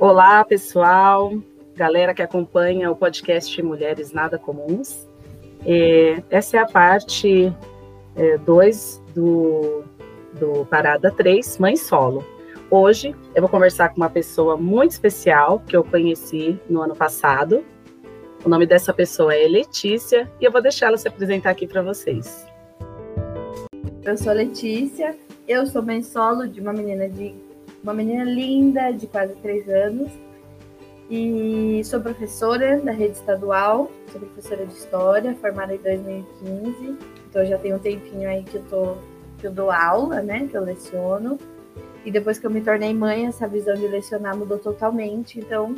Olá, pessoal, galera que acompanha o podcast Mulheres Nada Comuns. É, essa é a parte 2 é, do, do Parada 3, Mãe Solo. Hoje eu vou conversar com uma pessoa muito especial que eu conheci no ano passado. O nome dessa pessoa é Letícia e eu vou deixar ela se apresentar aqui para vocês. Eu sou Letícia, eu sou mãe solo de uma menina de uma menina linda de quase três anos e sou professora da rede estadual, sou professora de história, formada em 2015. Então já tem um tempinho aí que eu tô que eu dou aula, né, que eu leciono. E depois que eu me tornei mãe, essa visão de lecionar mudou totalmente. Então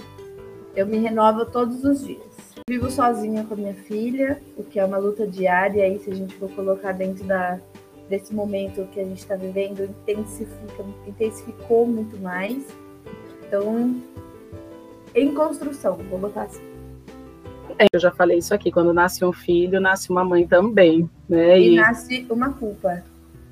eu me renovo todos os dias. Vivo sozinha com a minha filha, o que é uma luta diária aí se a gente for colocar dentro da desse momento que a gente está vivendo intensifica, intensificou muito mais. Então, em construção, vou botar assim. É, eu já falei isso aqui, quando nasce um filho, nasce uma mãe também, né? E, e... nasce uma culpa.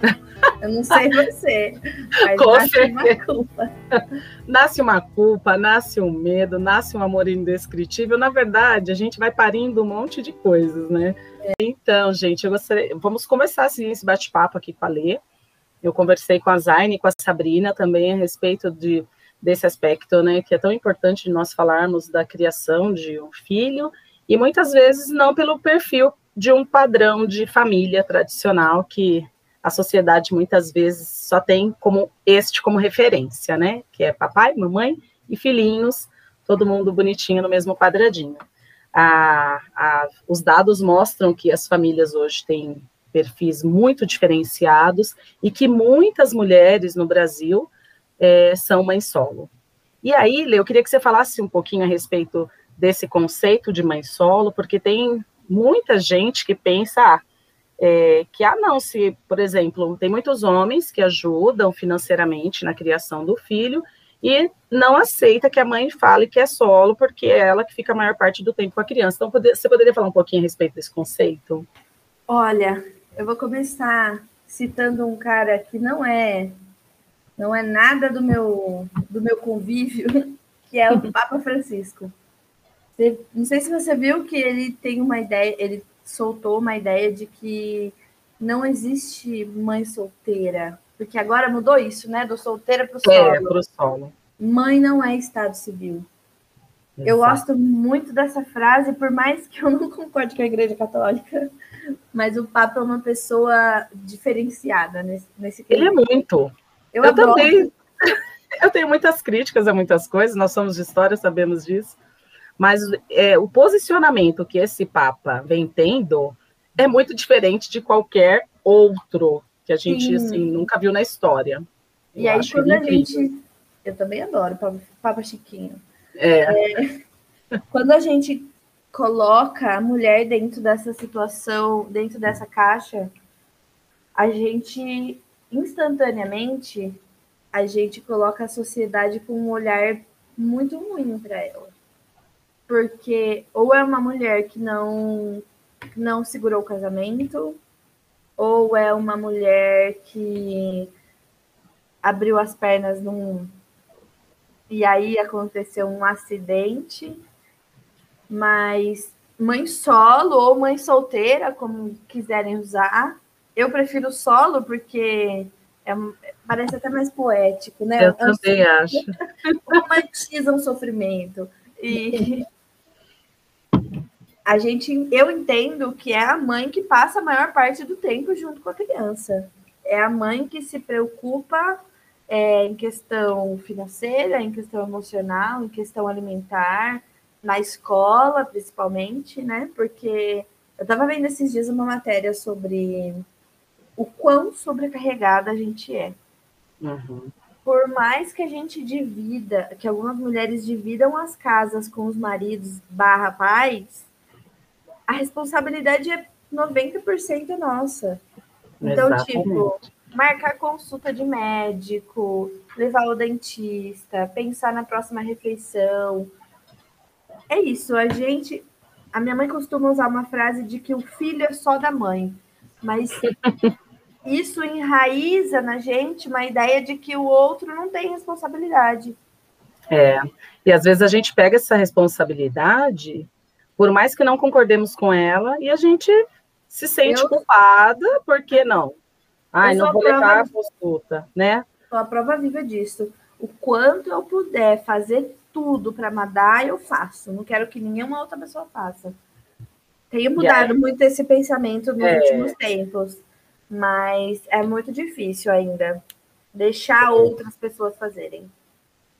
Eu não sei você, mas Com nasce certeza. uma culpa. Nasce uma culpa, nasce um medo, nasce um amor indescritível. Na verdade, a gente vai parindo um monte de coisas, né? É. Então, gente, eu gostaria. Vamos começar assim, esse bate-papo aqui com a Lê. Eu conversei com a Zaine e com a Sabrina também a respeito de, desse aspecto, né? Que é tão importante nós falarmos da criação de um filho, e muitas vezes não pelo perfil de um padrão de família tradicional que a sociedade muitas vezes só tem como este como referência, né? Que é papai, mamãe e filhinhos, todo mundo bonitinho no mesmo quadradinho. A, a, os dados mostram que as famílias hoje têm perfis muito diferenciados e que muitas mulheres no Brasil é, são mãe solo. E aí, Lê, eu queria que você falasse um pouquinho a respeito desse conceito de mãe solo, porque tem muita gente que pensa, ah, é, que, ah, não, se, por exemplo, tem muitos homens que ajudam financeiramente na criação do filho e não aceita que a mãe fale que é solo, porque é ela que fica a maior parte do tempo com a criança. Então, poder, você poderia falar um pouquinho a respeito desse conceito? Olha, eu vou começar citando um cara que não é não é nada do meu do meu convívio, que é o Papa Francisco. Não sei se você viu que ele tem uma ideia, ele soltou uma ideia de que não existe mãe solteira, porque agora mudou isso, né? Do solteira para o solo. É, para o solo. Mãe não é Estado civil. Exato. Eu gosto muito dessa frase, por mais que eu não concorde com a Igreja Católica, mas o Papa é uma pessoa diferenciada nesse, nesse Ele é muito. Eu, eu também. Eu tenho muitas críticas a muitas coisas, nós somos de história, sabemos disso. Mas é, o posicionamento que esse Papa vem tendo é muito diferente de qualquer outro que a gente assim, nunca viu na história. E eu aí, quando a gente. Eu também adoro Papa, Papa Chiquinho. É. é. Quando a gente coloca a mulher dentro dessa situação, dentro dessa caixa, a gente instantaneamente a gente coloca a sociedade com um olhar muito ruim para ela porque ou é uma mulher que não não segurou o casamento, ou é uma mulher que abriu as pernas num e aí aconteceu um acidente, mas mãe solo ou mãe solteira, como quiserem usar. Eu prefiro solo porque é, parece até mais poético, né? Eu também acho. Romantiza um sofrimento. E a gente, eu entendo que é a mãe que passa a maior parte do tempo junto com a criança. É a mãe que se preocupa é, em questão financeira, em questão emocional, em questão alimentar, na escola, principalmente, né? Porque eu estava vendo esses dias uma matéria sobre o quão sobrecarregada a gente é. Uhum. Por mais que a gente divida, que algumas mulheres dividam as casas com os maridos barra pais, a responsabilidade é 90% nossa. Então, Exatamente. tipo, marcar consulta de médico, levar o dentista, pensar na próxima refeição. É isso, a gente. A minha mãe costuma usar uma frase de que o filho é só da mãe, mas isso enraiza na gente uma ideia de que o outro não tem responsabilidade. É, e às vezes a gente pega essa responsabilidade, por mais que não concordemos com ela, e a gente se sente eu... culpada, porque não? Ai, não vou levar a consulta, né? Sou a prova viva disso. O quanto eu puder fazer tudo para mandar, eu faço. Não quero que nenhuma outra pessoa faça. Tenho mudado muito esse pensamento nos é... últimos tempos, mas é muito difícil ainda deixar é. outras pessoas fazerem.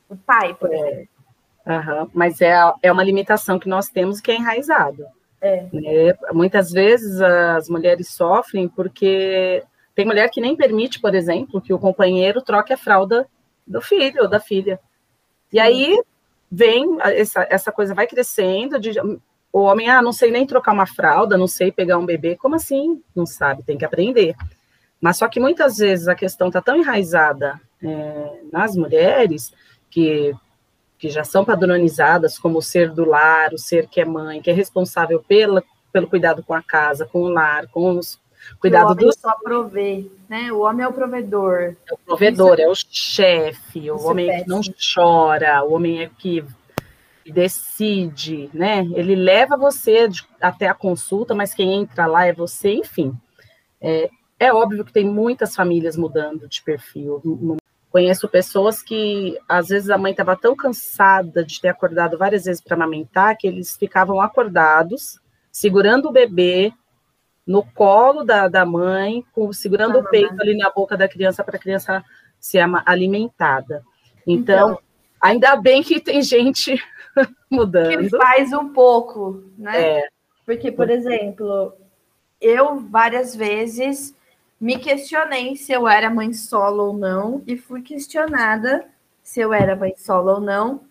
O pai, por é. exemplo. Uhum. Mas é, é uma limitação que nós temos que é enraizado. É. Né? Muitas vezes as mulheres sofrem porque tem mulher que nem permite, por exemplo, que o companheiro troque a fralda do filho ou da filha. E aí vem essa, essa coisa vai crescendo de o homem, ah, não sei nem trocar uma fralda, não sei pegar um bebê. Como assim? Não sabe, tem que aprender. Mas só que muitas vezes a questão está tão enraizada é, nas mulheres que, que já são padronizadas como o ser do lar, o ser que é mãe, que é responsável pela, pelo cuidado com a casa, com o lar, com os cuidado o homem do... só provê, né? O homem é o provedor. É o provedor, Isso... é o chefe, o Isso homem é que não chora, o homem é que decide, né? Ele leva você até a consulta, mas quem entra lá é você, enfim. É, é óbvio que tem muitas famílias mudando de perfil. Conheço pessoas que, às vezes, a mãe estava tão cansada de ter acordado várias vezes para amamentar que eles ficavam acordados, segurando o bebê no colo da, da mãe, com, segurando ah, o peito ali na boca da criança para a criança ser alimentada. Então, então, ainda bem que tem gente mudando. Que faz um pouco, né? É. Porque, por exemplo, eu várias vezes me questionei se eu era mãe solo ou não, e fui questionada se eu era mãe solo ou não,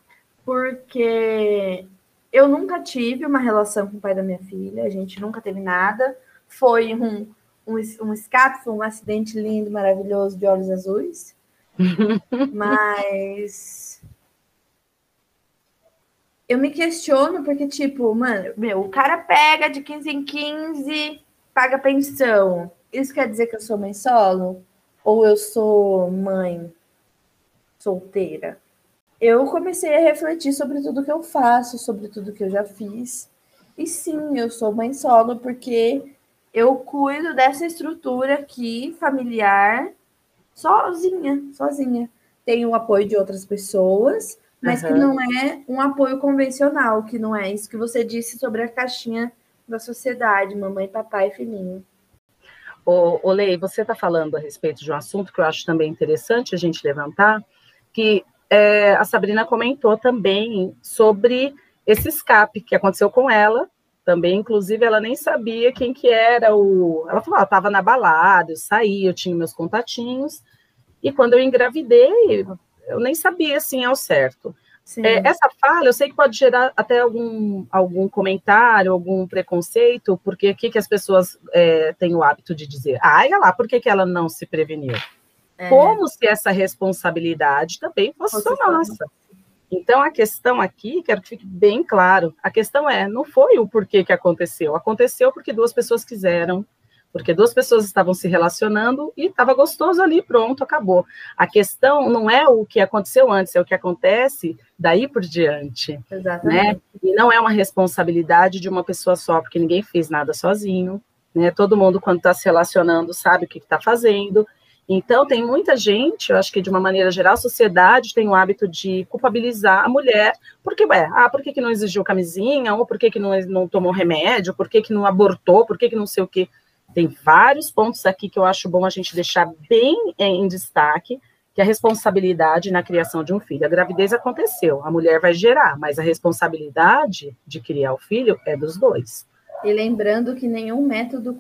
porque eu nunca tive uma relação com o pai da minha filha, a gente nunca teve nada. Foi um, um, um escape, foi um acidente lindo, maravilhoso de olhos azuis. Mas eu me questiono porque, tipo, mano, meu, o cara pega de 15 em 15, paga pensão. Isso quer dizer que eu sou mãe solo? Ou eu sou mãe solteira? Eu comecei a refletir sobre tudo que eu faço, sobre tudo que eu já fiz. E sim, eu sou mãe solo porque eu cuido dessa estrutura aqui familiar sozinha, sozinha. Tenho o apoio de outras pessoas, mas uhum. que não é um apoio convencional, que não é isso que você disse sobre a caixinha da sociedade, mamãe, papai e filhinho. Ô, ô Lei, você está falando a respeito de um assunto que eu acho também interessante a gente levantar, que é, a Sabrina comentou também sobre esse escape que aconteceu com ela, também, inclusive, ela nem sabia quem que era o... Ela falou, ela estava na balada, eu saí, eu tinha meus contatinhos, e quando eu engravidei, eu nem sabia assim ao certo. É, essa fala, eu sei que pode gerar até algum, algum comentário, algum preconceito, porque o que, que as pessoas é, têm o hábito de dizer? Ah, olha lá, por que, que ela não se preveniu? É. Como se essa responsabilidade também fosse nossa. Então, a questão aqui, quero que fique bem claro, a questão é, não foi o porquê que aconteceu, aconteceu porque duas pessoas quiseram, porque duas pessoas estavam se relacionando e estava gostoso ali, pronto, acabou. A questão não é o que aconteceu antes, é o que acontece daí por diante. Né? Exatamente. Né? E não é uma responsabilidade de uma pessoa só, porque ninguém fez nada sozinho. Né? Todo mundo, quando está se relacionando, sabe o que está fazendo. Então, tem muita gente, eu acho que de uma maneira geral, a sociedade tem o hábito de culpabilizar a mulher, porque, ué, ah, por que, que não exigiu camisinha, ou por que, que não, não tomou remédio, por que, que não abortou, por que, que não sei o quê. Tem vários pontos aqui que eu acho bom a gente deixar bem em destaque, que a responsabilidade na criação de um filho. A gravidez aconteceu, a mulher vai gerar, mas a responsabilidade de criar o filho é dos dois. E lembrando que nenhum método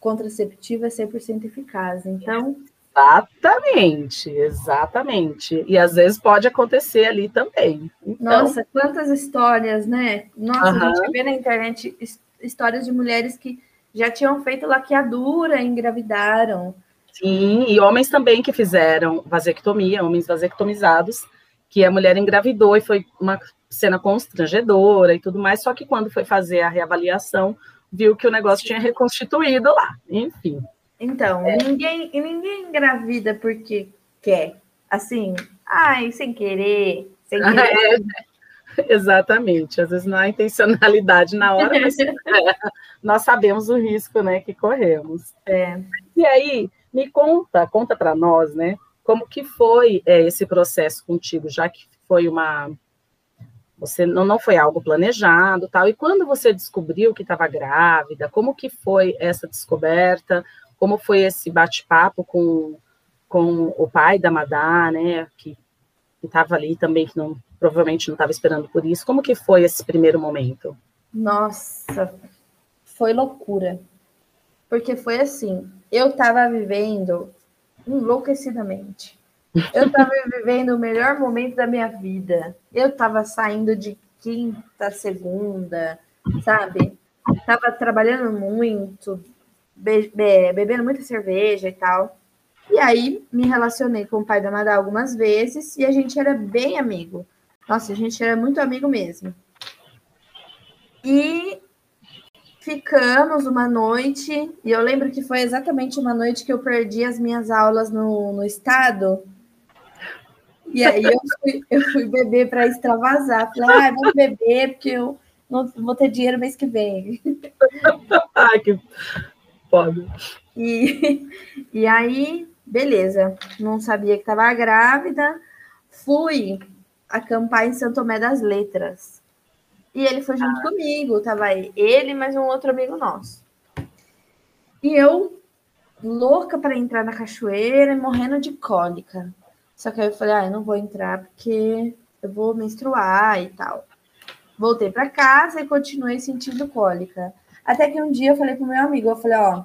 contraceptivo é 100% eficaz, então... Exatamente, exatamente. E às vezes pode acontecer ali também. Então... Nossa, quantas histórias, né? Nossa, uhum. a gente vê na internet histórias de mulheres que já tinham feito laqueadura, engravidaram. Sim, e homens também que fizeram vasectomia, homens vasectomizados, que a mulher engravidou e foi uma cena constrangedora e tudo mais, só que quando foi fazer a reavaliação, viu que o negócio tinha reconstituído lá, enfim. Então, é. ninguém, ninguém engravida porque quer. Assim, ai, sem querer, Sem é, exatamente. Às vezes não há intencionalidade na hora, mas é, nós sabemos o risco né, que corremos. É. E aí, me conta, conta para nós, né? Como que foi é, esse processo contigo, já que foi uma você não, não foi algo planejado, tal. E quando você descobriu que estava grávida, como que foi essa descoberta? Como foi esse bate-papo com, com o pai da Madá, né? Que estava ali também, que não, provavelmente não estava esperando por isso. Como que foi esse primeiro momento? Nossa, foi loucura. Porque foi assim, eu estava vivendo enlouquecidamente. Eu estava vivendo o melhor momento da minha vida. Eu estava saindo de quinta, segunda, sabe? Tava trabalhando muito, be be bebendo muita cerveja e tal. E aí me relacionei com o pai da Madá algumas vezes e a gente era bem amigo. Nossa, a gente era muito amigo mesmo. E ficamos uma noite, e eu lembro que foi exatamente uma noite que eu perdi as minhas aulas no, no estado e aí eu fui, eu fui beber para extravasar. Falei, ah, vou beber porque eu não vou ter dinheiro mês que vem. Ai, que foda. E, e aí, beleza. Não sabia que estava grávida. Fui acampar em Santo Tomé das Letras. E ele foi junto ah. comigo. Tava ele mais um outro amigo nosso. E eu, louca para entrar na cachoeira, morrendo de cólica. Só que aí eu falei, ah, eu não vou entrar porque eu vou menstruar e tal. Voltei para casa e continuei sentindo cólica. Até que um dia eu falei pro meu amigo, eu falei, ó,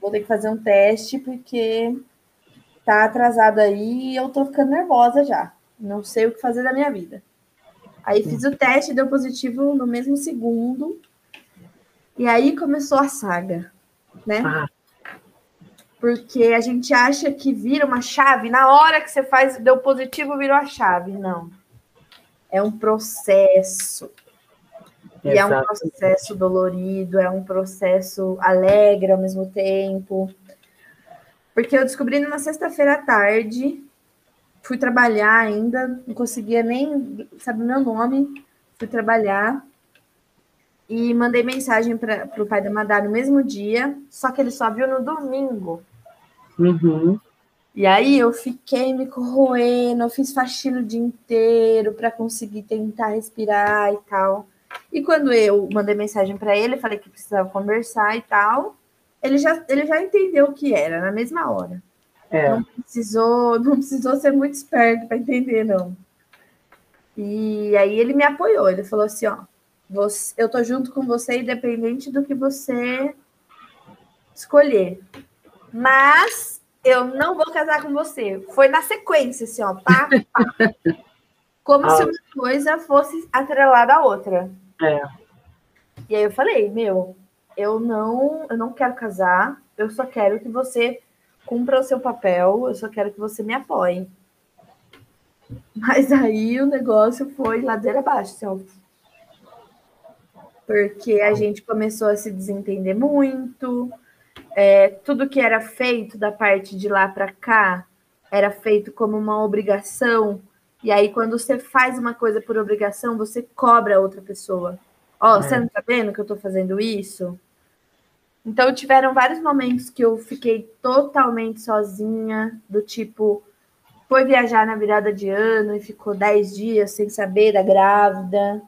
vou ter que fazer um teste porque tá atrasado aí e eu tô ficando nervosa já. Não sei o que fazer da minha vida. Aí fiz o teste, deu positivo no mesmo segundo. E aí começou a saga, né? Ah porque a gente acha que vira uma chave, na hora que você faz, deu positivo, virou a chave. Não. É um processo. E é um processo dolorido, é um processo alegre ao mesmo tempo. Porque eu descobri numa sexta-feira à tarde, fui trabalhar ainda, não conseguia nem saber meu nome, fui trabalhar e mandei mensagem para o pai da Madá no mesmo dia, só que ele só viu no domingo. Uhum. E aí eu fiquei me corroendo, eu fiz faxina o dia inteiro para conseguir tentar respirar e tal. E quando eu mandei mensagem para ele, falei que precisava conversar e tal, ele já, ele já entendeu o que era na mesma hora. É. Não precisou, não precisou ser muito esperto para entender, não. E aí ele me apoiou, ele falou assim, ó, você, eu tô junto com você independente do que você escolher mas eu não vou casar com você. Foi na sequência, assim, ó, pá, pá. Como ah. se uma coisa fosse atrelada à outra. É. E aí eu falei, meu, eu não, eu não quero casar, eu só quero que você cumpra o seu papel, eu só quero que você me apoie. Mas aí o negócio foi ladeira abaixo, assim, ó. Porque a gente começou a se desentender muito, é, tudo que era feito da parte de lá para cá era feito como uma obrigação. E aí, quando você faz uma coisa por obrigação, você cobra a outra pessoa. Ó, oh, é. você não tá vendo que eu tô fazendo isso? Então, tiveram vários momentos que eu fiquei totalmente sozinha, do tipo, foi viajar na virada de ano e ficou dez dias sem saber da grávida.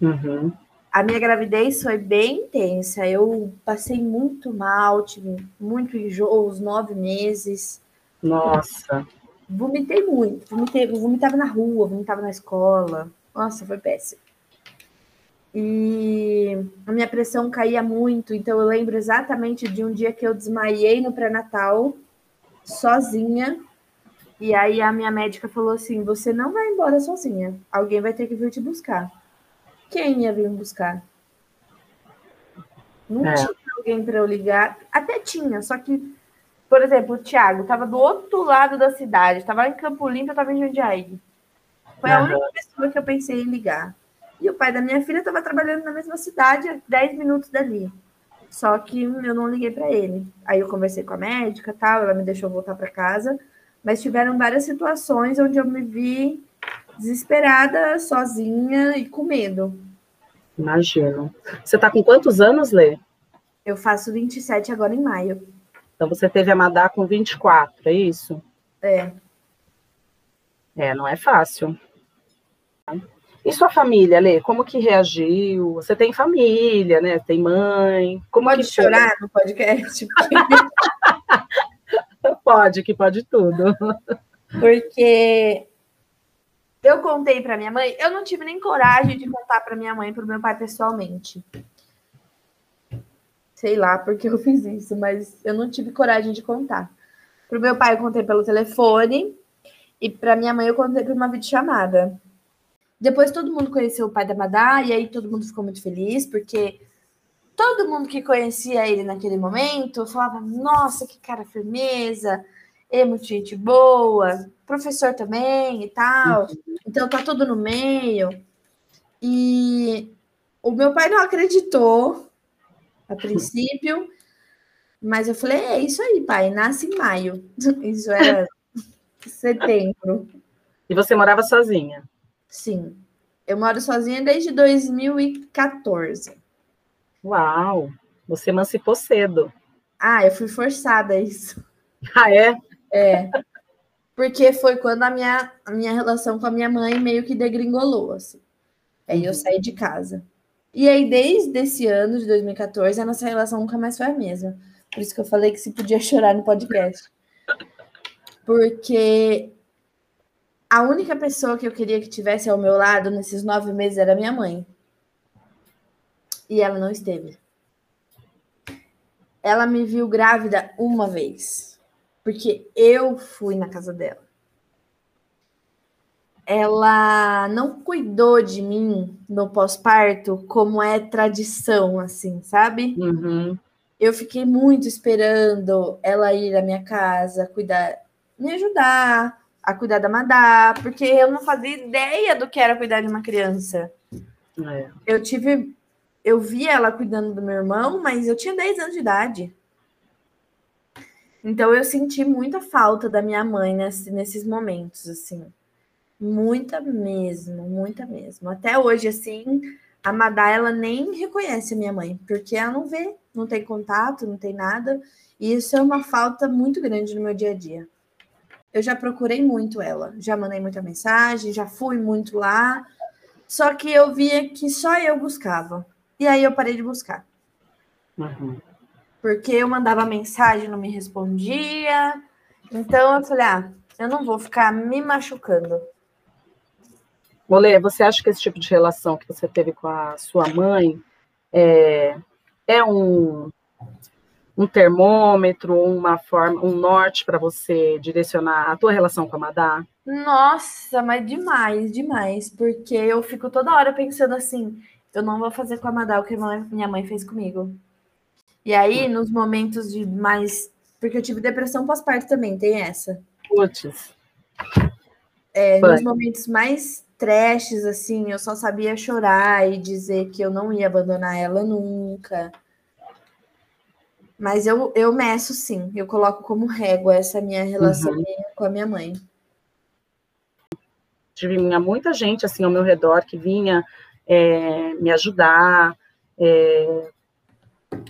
Uhum. A minha gravidez foi bem intensa. Eu passei muito mal, tive muito enjoo, os nove meses. Nossa. Vomitei muito. Vomitei, vomitava na rua, vomitava na escola. Nossa, foi péssimo. E a minha pressão caía muito, então eu lembro exatamente de um dia que eu desmaiei no pré-natal, sozinha. E aí a minha médica falou assim: Você não vai embora sozinha, alguém vai ter que vir te buscar quem ia vir buscar? Não é. tinha alguém para eu ligar. Até tinha, só que, por exemplo, o Thiago estava do outro lado da cidade, estava em Campo Limpo, eu estava em Jundiaí. Foi a única pessoa que eu pensei em ligar. E o pai da minha filha estava trabalhando na mesma cidade, 10 minutos dali. Só que eu não liguei para ele. Aí eu conversei com a médica, tal, ela me deixou voltar para casa, mas tiveram várias situações onde eu me vi desesperada, sozinha e com medo. Imagino. Você está com quantos anos, Lê? Eu faço 27 agora em maio. Então você teve a Madá com 24, é isso? É. É, não é fácil. E sua família, Lê, como que reagiu? Você tem família, né? Tem mãe. Como pode chorar foi? no podcast? pode, que pode tudo. Porque eu contei para minha mãe, eu não tive nem coragem de contar para minha mãe e para o meu pai pessoalmente. Sei lá porque eu fiz isso, mas eu não tive coragem de contar. Para o meu pai eu contei pelo telefone e para minha mãe eu contei por uma videochamada. Depois todo mundo conheceu o pai da Madá e aí todo mundo ficou muito feliz porque todo mundo que conhecia ele naquele momento falava: "Nossa, que cara firmeza, é muito gente boa, professor também e tal". Então tá tudo no meio. E o meu pai não acreditou a princípio, mas eu falei: "É isso aí, pai, nasce em maio". Isso era setembro. E você morava sozinha? Sim. Eu moro sozinha desde 2014. Uau! Você emancipou cedo. Ah, eu fui forçada a isso. Ah, é? É. Porque foi quando a minha, a minha relação com a minha mãe meio que degringolou, assim. Aí eu uhum. saí de casa. E aí, desde esse ano de 2014, a nossa relação nunca mais foi a mesma. Por isso que eu falei que se podia chorar no podcast. Porque a única pessoa que eu queria que tivesse ao meu lado nesses nove meses era minha mãe. E ela não esteve. Ela me viu grávida uma vez, porque eu fui na casa dela. Ela não cuidou de mim no pós-parto como é tradição, assim, sabe? Uhum. Eu fiquei muito esperando ela ir à minha casa, cuidar, me ajudar, a cuidar da Madá, porque eu não fazia ideia do que era cuidar de uma criança. É. Eu tive. Eu vi ela cuidando do meu irmão, mas eu tinha 10 anos de idade. Então eu senti muita falta da minha mãe nesse, nesses momentos, assim. Muita mesmo, muita mesmo. Até hoje, assim, a Madá, ela nem reconhece a minha mãe, porque ela não vê, não tem contato, não tem nada. E isso é uma falta muito grande no meu dia a dia eu já procurei muito ela, já mandei muita mensagem, já fui muito lá, só que eu via que só eu buscava. E aí eu parei de buscar. Uhum. Porque eu mandava mensagem, não me respondia. Então eu falei, ah, eu não vou ficar me machucando. Olê, você acha que esse tipo de relação que você teve com a sua mãe é, é um, um termômetro, uma forma, um norte para você direcionar a tua relação com a Madá? Nossa, mas demais, demais, porque eu fico toda hora pensando assim, eu não vou fazer com a Madá o que minha mãe fez comigo. E aí, nos momentos de mais, porque eu tive depressão pós-parto também, tem essa. Putz. É, nos momentos mais trashes, assim, eu só sabia chorar e dizer que eu não ia abandonar ela nunca mas eu, eu meço sim, eu coloco como régua essa minha relação uhum. com a minha mãe. Tinha muita gente assim ao meu redor que vinha é, me ajudar. É,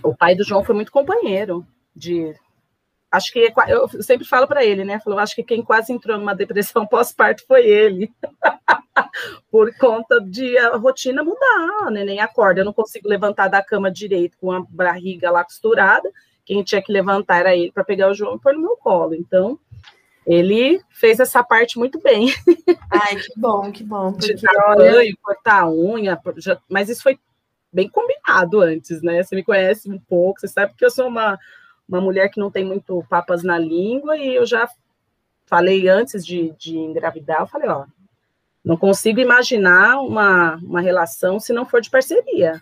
o pai do João foi muito companheiro de acho que eu sempre falo para ele, né? Falou, acho que quem quase entrou numa depressão pós-parto foi ele, por conta de a rotina mudar, né? Nem acorda, eu não consigo levantar da cama direito com a barriga lá costurada. Quem tinha que levantar era ele para pegar o João e pôr no meu colo. Então, ele fez essa parte muito bem. Ai, que bom, que bom. Porque, de dar banho, cortar a unha, mas isso foi bem combinado antes, né? Você me conhece um pouco, você sabe que eu sou uma uma mulher que não tem muito papas na língua, e eu já falei antes de, de engravidar, eu falei, ó, não consigo imaginar uma, uma relação se não for de parceria.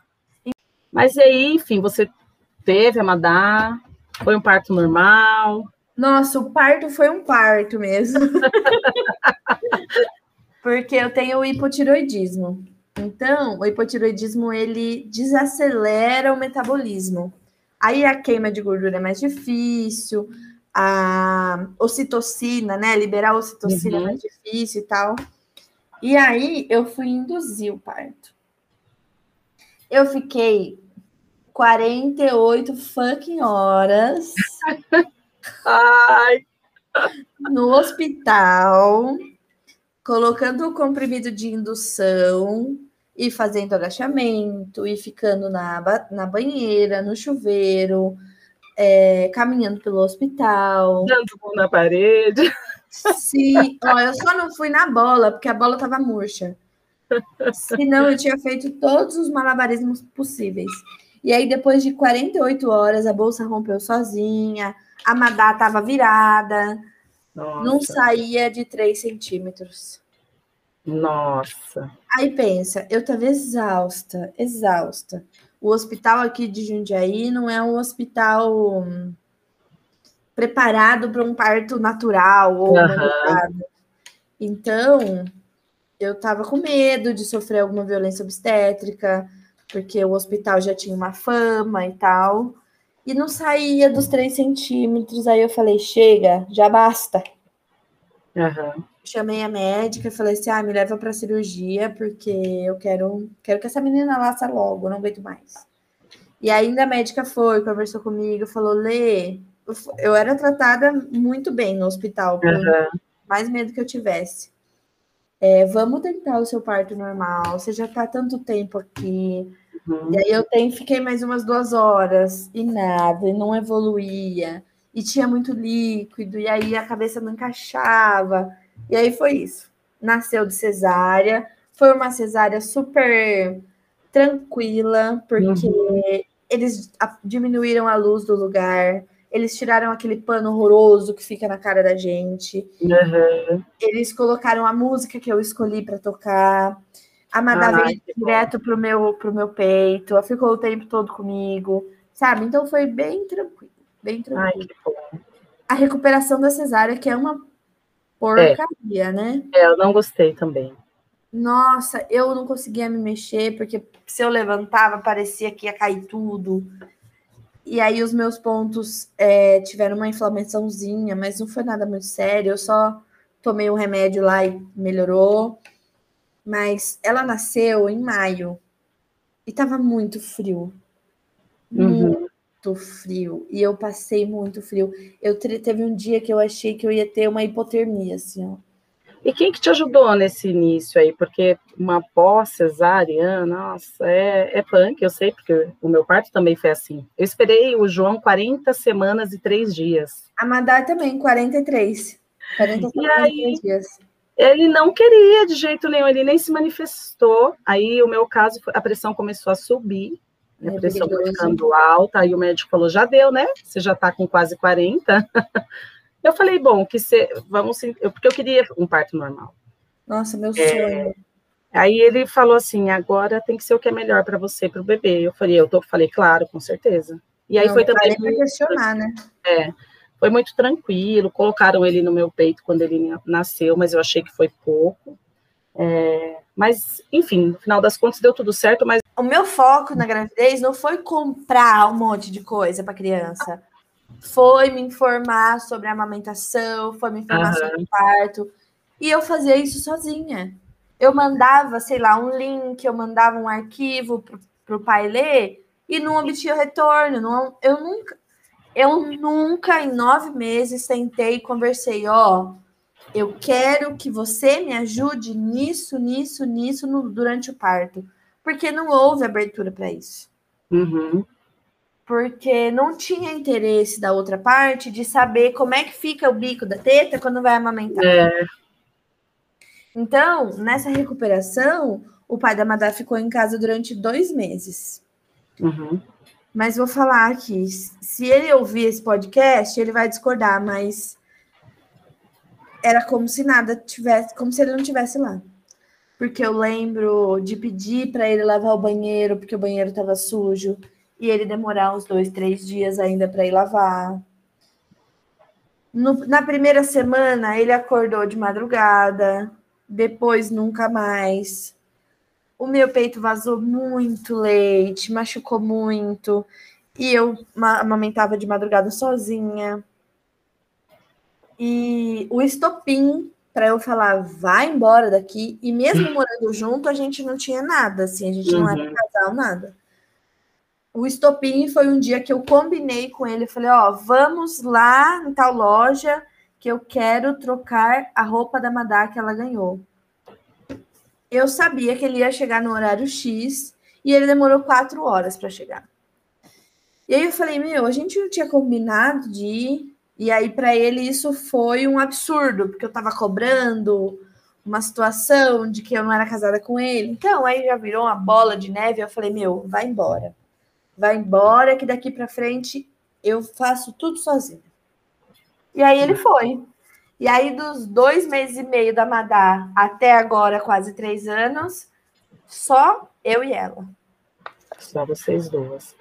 Mas aí, enfim, você teve a Madá, foi um parto normal. Nossa, o parto foi um parto mesmo. Porque eu tenho hipotiroidismo. Então, o hipotiroidismo ele desacelera o metabolismo. Aí a queima de gordura é mais difícil, a ocitocina, né? Liberar a ocitocina é uhum. é mais difícil e tal. E aí eu fui induzir o parto. Eu fiquei 48 fucking horas Ai, no hospital, colocando o comprimido de indução e fazendo agachamento e ficando na, na banheira, no chuveiro, é, caminhando pelo hospital. dando mão na parede. Sim, ó, eu só não fui na bola, porque a bola estava murcha. Senão eu tinha feito todos os malabarismos possíveis. E aí, depois de 48 horas, a bolsa rompeu sozinha, a Madá estava virada, Nossa. não saía de 3 centímetros. Nossa. Aí pensa, eu estava exausta, exausta. O hospital aqui de Jundiaí não é um hospital hum, preparado para um parto natural ou humanizado. Então, eu estava com medo de sofrer alguma violência obstétrica, porque o hospital já tinha uma fama e tal. E não saía dos 3 centímetros. Aí eu falei, chega, já basta. Aham. Chamei a médica e falei assim: ah, me leva para cirurgia, porque eu quero, quero que essa menina laça logo, não aguento mais. E ainda a médica foi, conversou comigo, falou: Lê, eu era tratada muito bem no hospital, por Aham. mais medo que eu tivesse. É, vamos tentar o seu parto normal, você já está tanto tempo aqui. Uhum. E aí eu tem, fiquei mais umas duas horas e nada, e não evoluía, e tinha muito líquido, e aí a cabeça não encaixava. E aí foi isso. Nasceu de cesárea, foi uma cesárea super tranquila, porque eles a- diminuíram a luz do lugar, eles tiraram aquele pano horroroso que fica na cara da gente Aham. eles colocaram a música que eu escolhi para tocar. A Madá Ai, veio bom. direto pro meu, pro meu peito, ela ficou o tempo todo comigo, sabe? Então foi bem tranquilo, bem Ai, tranquilo. bom. A recuperação da cesárea, que é uma porcaria, né? É, eu não gostei também. Nossa, eu não conseguia me mexer, porque se eu levantava, parecia que ia cair tudo. E aí os meus pontos é, tiveram uma inflamaçãozinha, mas não foi nada muito sério. Eu só tomei um remédio lá e melhorou. Mas ela nasceu em maio e tava muito frio. Uhum. Muito frio. E eu passei muito frio. Eu teve um dia que eu achei que eu ia ter uma hipotermia, assim, ó. E quem que te ajudou nesse início aí? Porque uma pós-cesárea, nossa, é, é punk, eu sei, porque o meu parto também foi assim. Eu esperei o João 40 semanas e 3 dias. A Madar também, 43. 40 E aí? 43 dias. Ele não queria de jeito nenhum, ele nem se manifestou. Aí o meu caso, a pressão começou a subir, a É pressão foi perigoso. ficando alta, aí o médico falou, já deu, né? Você já tá com quase 40. Eu falei, bom, que você, vamos, porque eu queria um parto normal. Nossa, meu É, sonho. Aí ele falou assim, agora tem que ser o que é melhor para você, e para o bebê. Eu falei, eu tô, falei, claro, com certeza. E aí Não, foi também muito, questionar, né? foi muito tranquilo. Colocaram ele no meu peito quando ele nasceu, mas eu achei que foi pouco. É, mas, enfim, no final das contas deu tudo certo, mas O meu foco na gravidez não foi comprar um monte de coisa para criança. Foi me informar sobre a amamentação, foi me informar Aham. sobre o parto. E eu fazia isso sozinha. Eu mandava, sei lá, um link, eu mandava um arquivo para o pai ler e não obtinha retorno. Não, eu nunca, eu nunca em nove meses tentei e conversei, ó. Eu quero que você me ajude nisso, nisso, nisso no- durante o parto. Porque não houve abertura para isso. uhum, Porque não tinha interesse da outra parte de saber como é que fica o bico da teta quando vai amamentar. é, Então, nessa recuperação, o pai da Madá ficou em casa durante dois meses. uhum, Mas vou falar aqui, se ele ouvir esse podcast, ele vai discordar, mas era como se nada tivesse, como se ele não tivesse lá. Porque eu lembro de pedir para ele lavar o banheiro, porque o banheiro estava sujo, e ele demorar uns dois, três dias ainda para ir lavar. No- na primeira semana, ele acordou de madrugada, depois nunca mais. O meu peito vazou muito leite, machucou muito. E eu ma- amamentava de madrugada sozinha. E o estopim para eu falar, vai embora daqui. E mesmo morando junto, a gente não tinha nada, assim, a gente uhum. não era uhum. casal, nada. O estopim foi um dia que eu combinei com ele, falei, ó, vamos lá em tal loja que eu quero trocar a roupa da Madá que ela ganhou. Eu sabia que ele ia chegar no horário X e ele demorou quatro horas para chegar. E aí eu falei, meu, a gente não tinha combinado de ir. E aí, para ele, isso foi um absurdo, porque eu estava cobrando uma situação de que eu não era casada com ele. Então, aí já virou uma bola de neve. Eu falei, meu, vai embora. Vai embora, que daqui para frente eu faço tudo sozinha. E aí ele foi. E aí, dos dois meses e meio da Madá até agora, quase três anos, só eu e ela. Só vocês duas.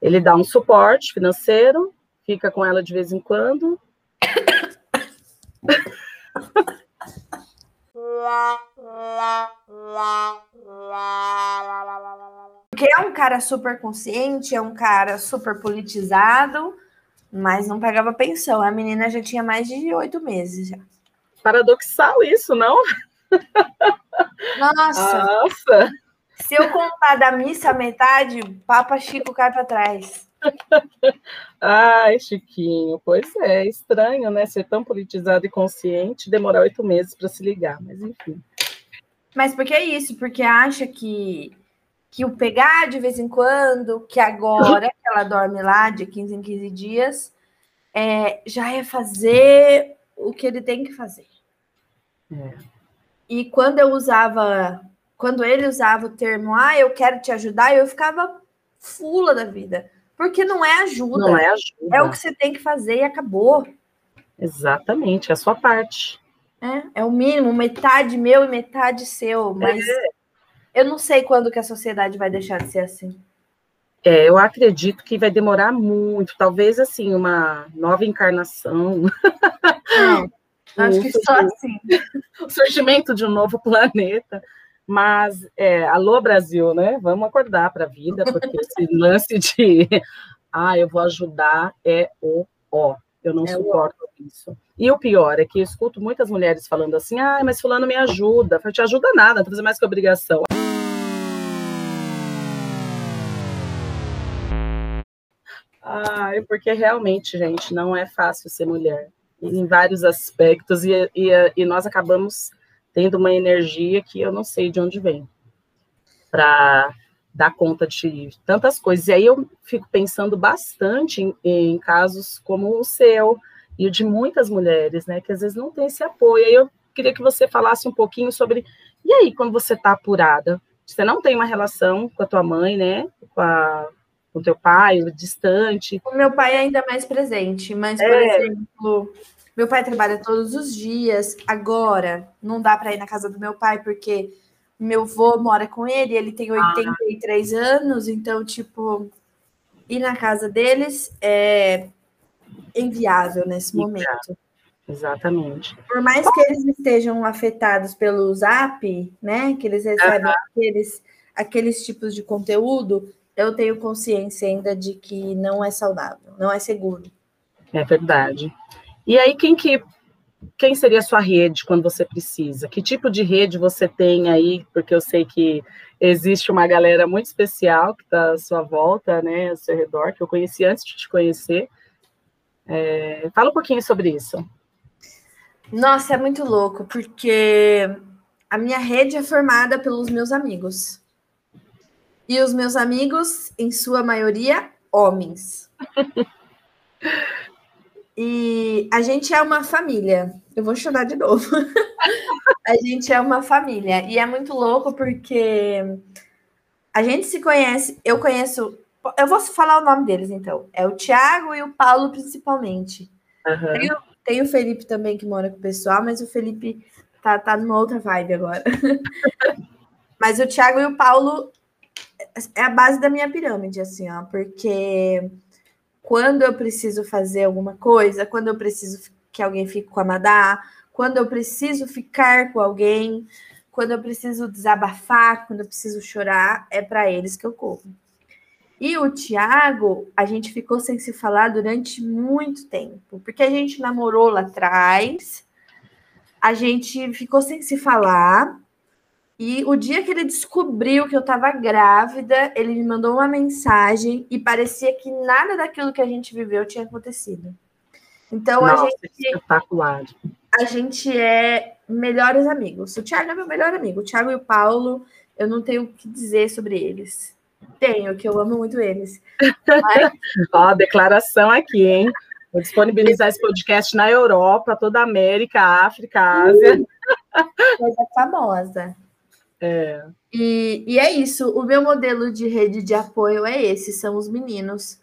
Ele dá um suporte financeiro, fica com ela de vez em quando. Porque é um cara super consciente, é um cara super politizado, mas não pegava pensão. A menina já tinha mais de oito meses já. Paradoxal isso, não? Nossa! Nossa! Se eu contar da missa a metade, Papa Chico cai para trás. Ai, Chiquinho, pois é, estranho, né? Ser tão politizado e consciente, demorar oito meses para se ligar, mas enfim. Mas por que é isso? Porque acha que, que o pegar de vez em quando, que agora que ela dorme lá de 15 em 15 dias, é, já é fazer o que ele tem que fazer. É. E quando eu usava quando ele usava o termo, ah, eu quero te ajudar, eu ficava fula da vida. Porque não é ajuda. Não é ajuda. É o que você tem que fazer e acabou. Exatamente, é a sua parte. É, é o mínimo, metade meu e metade seu. Mas é. eu não sei quando que a sociedade vai deixar de ser assim. É, eu acredito que vai demorar muito, talvez assim, uma nova encarnação. É, acho que só assim. O surgimento de um novo planeta. Mas, é, alô Brasil, né? Vamos acordar para a vida, porque esse lance de, ah, eu vou ajudar é o ó. Eu não é suporto isso. E o pior é que eu escuto muitas mulheres falando assim, ah, mas fulano me ajuda. Eu te ajuda nada, não fazer mais que obrigação. Ai, porque realmente, gente, não é fácil ser mulher em vários aspectos e, e, e nós acabamos tendo uma energia que eu não sei de onde vem para dar conta de tantas coisas. E aí eu fico pensando bastante em, em, casos como o seu e o de muitas mulheres, né, que às vezes não tem esse apoio. Aí eu queria que você falasse um pouquinho sobre e aí quando você está apurada, você não tem uma relação com a tua mãe, né, com a com teu pai, distante. O meu pai é ainda mais presente, mas, por é. exemplo, meu pai trabalha todos os dias. Agora, não dá para ir na casa do meu pai, porque meu avô mora com ele, ele tem 83 ah. anos, então, tipo, ir na casa deles é inviável nesse momento. Exatamente. Por mais que eles estejam afetados pelo zap, né? Que eles recebem aqueles, aqueles tipos de conteúdo, eu tenho consciência ainda de que não é saudável, não é seguro. É verdade. E aí, quem que quem seria a sua rede quando você precisa? Que tipo de rede você tem aí? Porque eu sei que existe uma galera muito especial que está à sua volta, né, ao seu redor, que eu conheci antes de te conhecer. É, fala um pouquinho sobre isso. Nossa, é muito louco, porque a minha rede é formada pelos meus amigos. E os meus amigos, em sua maioria, homens. E a gente é uma família. Eu vou chorar de novo. a gente é uma família. E é muito louco porque a gente se conhece. Eu conheço. Eu vou falar o nome deles, então. É o Tiago e o Paulo, principalmente. Uhum. Tem, tem, o Felipe também que mora com o pessoal, mas o Felipe tá, tá numa outra vibe agora. mas o Tiago e o Paulo é a base da minha pirâmide, assim, ó, porque quando eu preciso fazer alguma coisa, quando eu preciso que alguém fique com a Madá, quando eu preciso ficar com alguém, quando eu preciso desabafar, quando eu preciso chorar, é para eles que eu corro. E o Tiago, a gente ficou sem se falar durante muito tempo, porque a gente namorou lá atrás, a gente ficou sem se falar. E o dia que ele descobriu que eu estava grávida, ele me mandou uma mensagem e parecia que nada daquilo que a gente viveu tinha acontecido. Então Nossa, a gente espetacular. A gente é melhores amigos. O Thiago é meu melhor amigo. O Thiago e o Paulo, eu não tenho o que dizer sobre eles. Tenho, que eu amo muito eles. Mas... Ó, declaração aqui, hein? Vou disponibilizar esse podcast na Europa, toda a América, África, Ásia. Coisa famosa. É. E, e é isso. O meu modelo de rede de apoio é esse: são os meninos.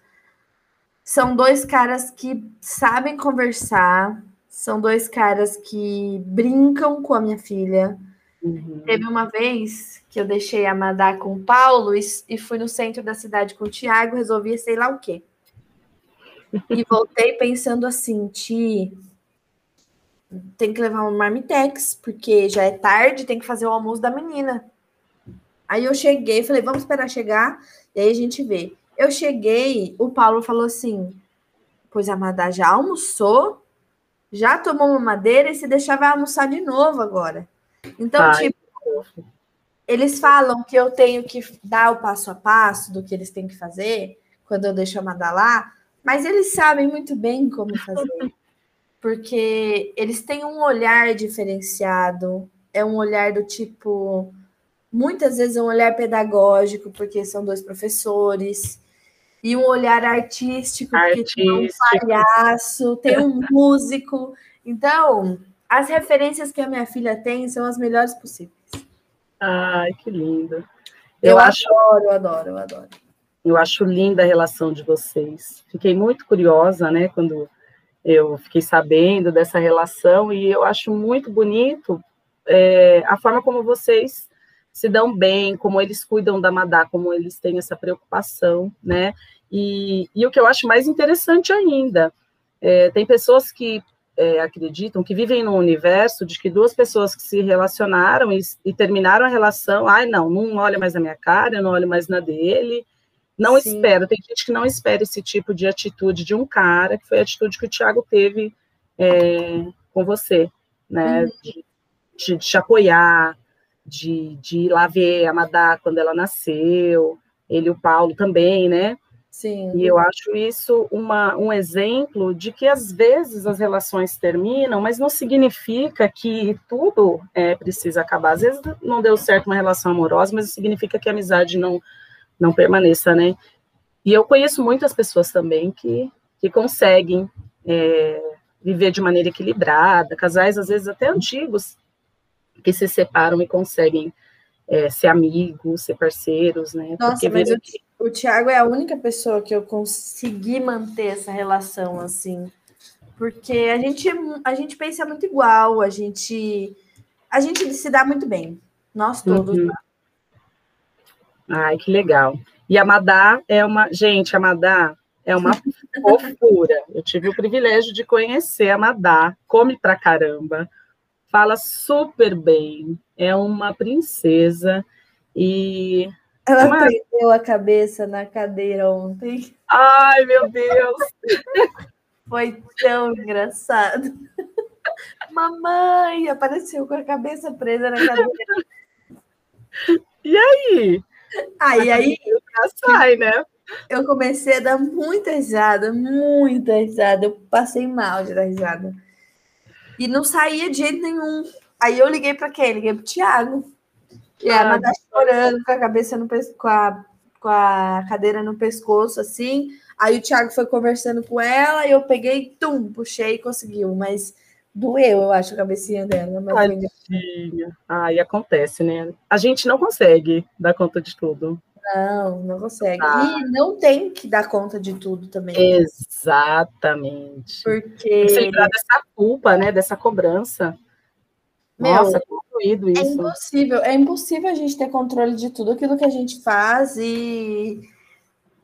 São dois caras que sabem conversar, são dois caras que brincam com a minha filha. Uhum. Teve uma vez que eu deixei a Madá com o Paulo e, e fui no centro da cidade com o Tiago, resolvi sei lá o quê. E voltei pensando assim, Ti, tem que levar um marmitex, porque já é tarde, tem que fazer o almoço da menina. Aí eu cheguei, falei, vamos esperar chegar, e aí a gente vê. Eu cheguei, o Paulo falou assim, pois a Madá já almoçou, já tomou uma madeira e se deixar vai almoçar de novo agora. Então, Ai, tipo, eles falam que eu tenho que dar o passo a passo do que eles têm que fazer quando eu deixo a Madá lá, mas eles sabem muito bem como fazer, porque eles têm um olhar diferenciado, é um olhar do tipo, muitas vezes é um olhar pedagógico, porque são dois professores, e um olhar artístico, artístico. porque tem um palhaço, tem um músico. Então, as referências que a minha filha tem são as melhores possíveis. Ai, que lindo. Eu, eu acho... adoro, eu adoro, eu adoro. Eu acho linda a relação de vocês. Fiquei muito curiosa, né, quando eu fiquei sabendo dessa relação e eu acho muito bonito é, a forma como vocês se dão bem, como eles cuidam da Madá, como eles têm essa preocupação, né? E, e o que eu acho mais interessante ainda, é, tem pessoas que é, acreditam, que vivem no universo de que duas pessoas que se relacionaram e, e terminaram a relação, ai, não, não olha mais na minha cara, não olho mais na dele, não Sim. espero, tem gente que não espera esse tipo de atitude de um cara, que foi a atitude que o Thiago teve é, com você, né? De, de, de, te apoiar, de, de ir lá ver a Madá quando ela nasceu, ele e o Paulo também, né? Sim. E eu acho isso uma, um exemplo de que às vezes as relações terminam, mas não significa que tudo é, precisa acabar. Às vezes não deu certo uma relação amorosa, mas significa que a amizade não não permaneça, né? E eu conheço muitas pessoas também que, que conseguem é, viver de maneira equilibrada, casais às vezes até antigos que se separam e conseguem é, ser amigos, ser parceiros, né? Nossa, mas o, que... o Tiago é a única pessoa que eu consegui manter essa relação assim, porque a gente a gente pensa muito igual, a gente a gente se dá muito bem, nós todos. Uhum. Ai, que legal. E a Madá é uma. Gente, a Madá é uma fofura. Eu tive o privilégio de conhecer a Madá. Come pra caramba. Fala super bem. É uma princesa. E. Ela uma... prendeu a cabeça na cadeira ontem. Ai, meu Deus! Foi tão engraçado. Mamãe apareceu com a cabeça presa na cadeira. E aí? Aí, aí já sai, né? Eu comecei a dar muita risada, muita risada. Eu passei mal de dar risada. E não saía de jeito nenhum. Aí eu liguei para quem? Liguei para o Thiago. E a Amanda chorando com a cabeça no pescoço, com a, com a cadeira no pescoço, assim. Aí o Thiago foi conversando com ela e eu peguei, tum, puxei e conseguiu. Mas doeu, eu acho, a cabecinha dela. Mas Tadinha. Ai, acontece, né? A gente não consegue dar conta de tudo. Não, não consegue. Ah. E não tem que dar conta de tudo também. Exatamente. Porque. Tem que dessa culpa, né? Dessa cobrança. Meu, Nossa, concluído é isso. É impossível, é impossível a gente ter controle de tudo aquilo que a gente faz e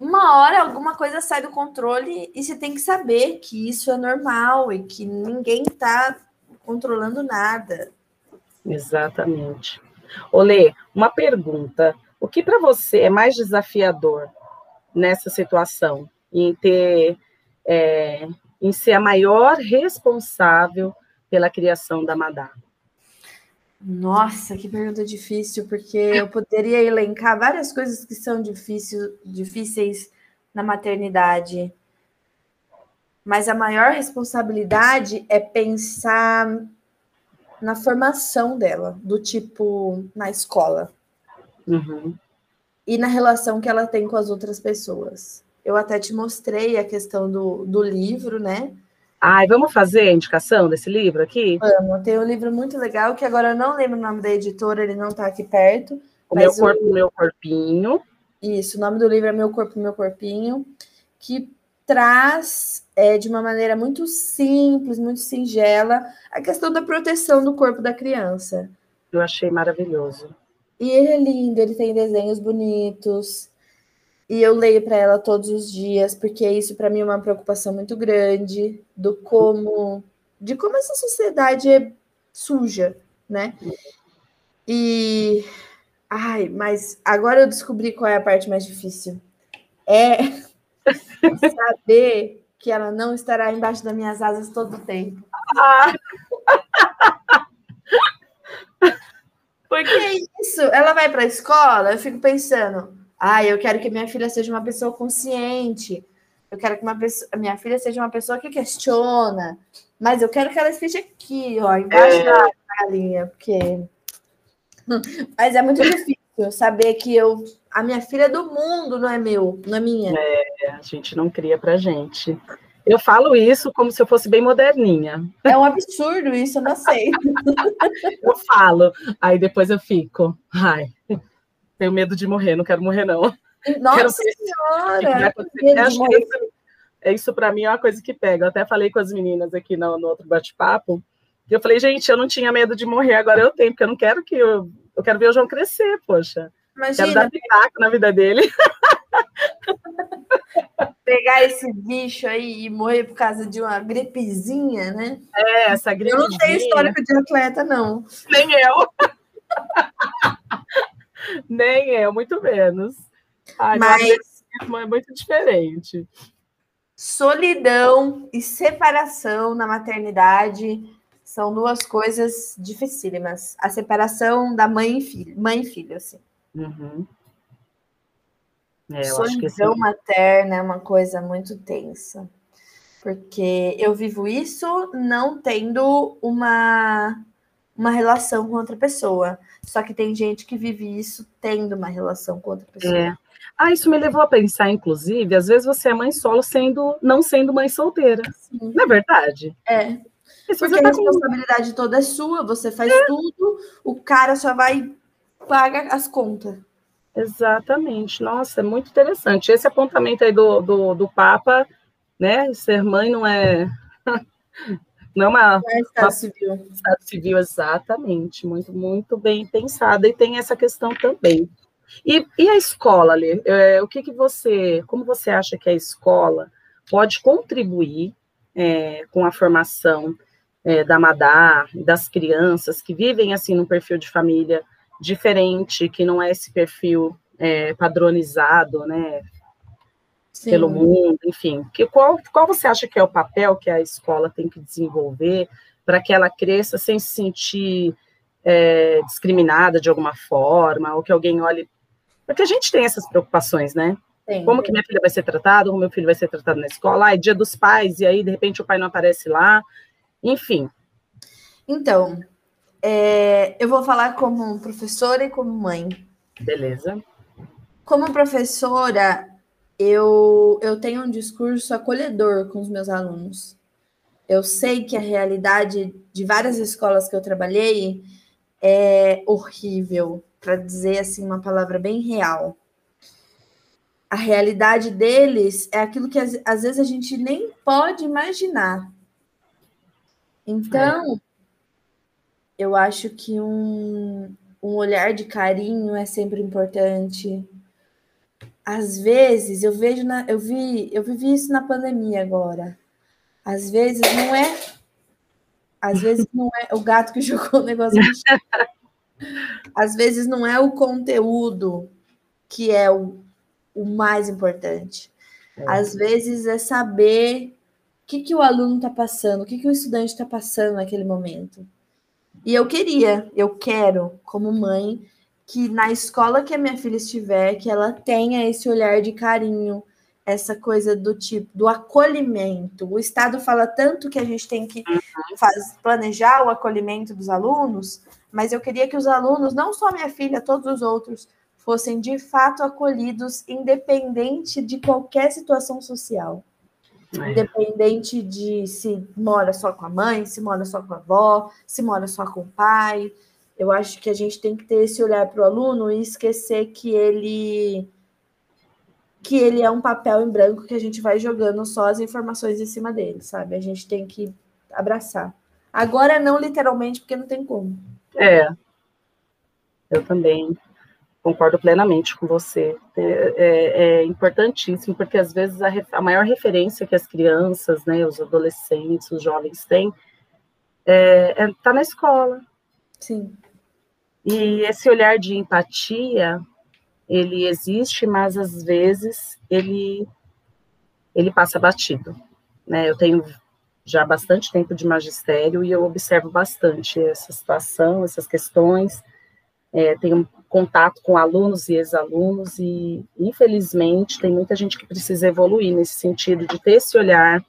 uma hora alguma coisa sai do controle e você tem que saber que isso é normal e que ninguém está controlando nada. Exatamente. Olê, uma pergunta. O que para você é mais desafiador nessa situação? Em ter, é, em ser a maior responsável pela criação da Madá? Nossa, que pergunta difícil, porque eu poderia elencar várias coisas que são difícil, difíceis na maternidade. Mas a maior responsabilidade é pensar na formação dela, do tipo na escola. Uhum. E na relação que ela tem com as outras pessoas. Eu até te mostrei a questão do, do livro, né? Ai, vamos fazer a indicação desse livro aqui? Vamos, tem um livro muito legal, que agora eu não lembro o nome da editora, ele não está aqui perto. O Meu Corpo, o... Meu Corpinho. Isso, o nome do livro é Meu Corpo, Meu Corpinho, que traz é, de uma maneira muito simples, muito singela, a questão da proteção do corpo da criança. Eu achei maravilhoso. E ele é lindo, ele tem desenhos bonitos. E eu leio para ela todos os dias, porque isso para mim é uma preocupação muito grande do como de como essa sociedade é suja, né? E ai, mas agora eu descobri qual é a parte mais difícil. É saber que ela não estará embaixo das minhas asas todo o tempo. Ah. Porque é isso, ela vai para a escola, eu fico pensando, ah, eu quero que minha filha seja uma pessoa consciente, eu quero que uma pessoa, minha filha seja uma pessoa que questiona, mas eu quero que ela esteja aqui, ó, embaixo é. da galinha, porque. Mas é muito difícil saber que eu, a minha filha é do mundo, não é meu, não é minha. É, a gente não cria pra gente. Eu falo isso como se eu fosse bem moderninha. É um absurdo isso, eu não sei. eu falo, aí depois eu fico, ai, tenho medo de morrer, não quero morrer não. Nossa senhora! Isso, isso para mim é uma coisa que pega. Eu até falei com as meninas aqui no, no outro bate-papo, e eu falei, gente, eu não tinha medo de morrer, agora eu tenho, porque eu não quero que eu, eu quero ver o João crescer, poxa. Imagina. Quero dar pitaco na vida dele. pegar esse bicho aí e morrer por causa de uma gripezinha, né? É, essa gripezinha. Eu não tenho histórico de atleta, não. Nem eu. Nem eu, muito menos. Ai, Mas é muito diferente. Solidão e separação na maternidade são duas coisas dificílimas. A separação da mãe e filho, mãe e filho, assim. Uhum. É, Solidão materna é uma coisa muito tensa. Porque eu vivo isso não tendo uma, uma relação com outra pessoa. Só que tem gente que vive isso tendo uma relação com outra pessoa. É. Ah, isso me levou a pensar, inclusive, às vezes você é mãe solo sendo, não sendo mãe solteira. Sim. Não é verdade? É. Porque a tá responsabilidade com... toda é sua, você faz é. tudo, o cara só vai paga as contas. Exatamente. Nossa, é muito interessante. Esse apontamento aí do, do, do Papa, né? Ser mãe não é. Não é uma, é estado uma, civil. Estado civil, exatamente. Muito, muito bem pensada. E tem essa questão também. E, e a escola, Lê? É, o que, que você. Como você acha que a escola pode contribuir é, com a formação é, da Madá, das crianças que vivem assim num perfil de família diferente, que não é esse perfil é, padronizado, né? Sim. Pelo mundo, enfim. Que, qual, qual você acha que é o papel que a escola tem que desenvolver para que ela cresça sem se sentir é, discriminada de alguma forma, ou que alguém olhe. Porque a gente tem essas preocupações, né? Sim, como que minha filha vai ser tratada, como meu filho vai ser tratado na escola, ah, é dia dos pais, e aí, de repente, o pai não aparece lá, enfim. Então, é, eu vou falar como professora e como mãe. Beleza. Como professora, eu, eu tenho um discurso acolhedor com os meus alunos. Eu sei que a realidade de várias escolas que eu trabalhei é horrível, para dizer assim uma palavra bem real. A realidade deles é aquilo que às, vezes a gente nem pode imaginar. Então, eu acho que um, um olhar de carinho é sempre importante. Às vezes eu vejo na, eu vi, eu vivi isso na pandemia agora. Às vezes não é às vezes não é o gato que jogou o negócio. Às vezes não é o conteúdo que é o, o mais importante. É. Às vezes é saber que, que o aluno está passando, o que, que o estudante está passando naquele momento. E eu queria, eu quero, como mãe, que na escola que a minha filha estiver, que ela tenha esse olhar de carinho, essa coisa do tipo do acolhimento. O Estado fala tanto que a gente tem que uhum. faz, planejar o acolhimento dos alunos, mas eu queria que os alunos, não só minha filha, todos os outros, fossem de fato acolhidos, independente de qualquer situação social. É. Independente de se mora só com a mãe, se mora só com a avó, se mora só com o pai. Eu acho que a gente tem que ter esse olhar para o aluno e esquecer que ele que ele é um papel em branco que a gente vai jogando só as informações em cima dele, sabe? A gente tem que abraçar. Agora não literalmente, porque não tem como. É. Eu também concordo plenamente com você. É, é, é importantíssimo, porque às vezes a, a, maior referência que as crianças, né, os adolescentes, os jovens têm, é, é tá na escola. Sim. E esse olhar de empatia, ele existe, mas às vezes ele ele passa batido, né? Eu tenho já bastante tempo de magistério e eu observo bastante essa situação, essas questões. É, tenho contato com alunos e ex-alunos e, infelizmente, tem muita gente que precisa evoluir nesse sentido de ter esse olhar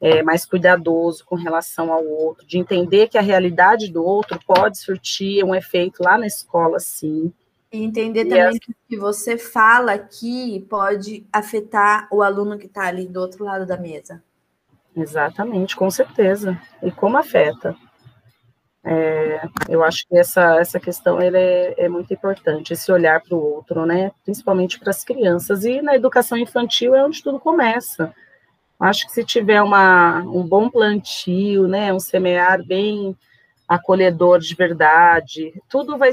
é, mais cuidadoso com relação ao outro, de entender que a realidade do outro pode surtir um efeito lá na escola, sim, e entender e também que o que você fala aqui pode afetar o aluno que está ali do outro lado da mesa. Exatamente, com certeza. E como afeta. É, eu acho que essa, essa questão é, é muito importante, esse olhar para o outro, né? Principalmente para as crianças. E na educação infantil é onde tudo começa. Acho que se tiver uma, um bom plantio, né? Um semear bem acolhedor de verdade, tudo vai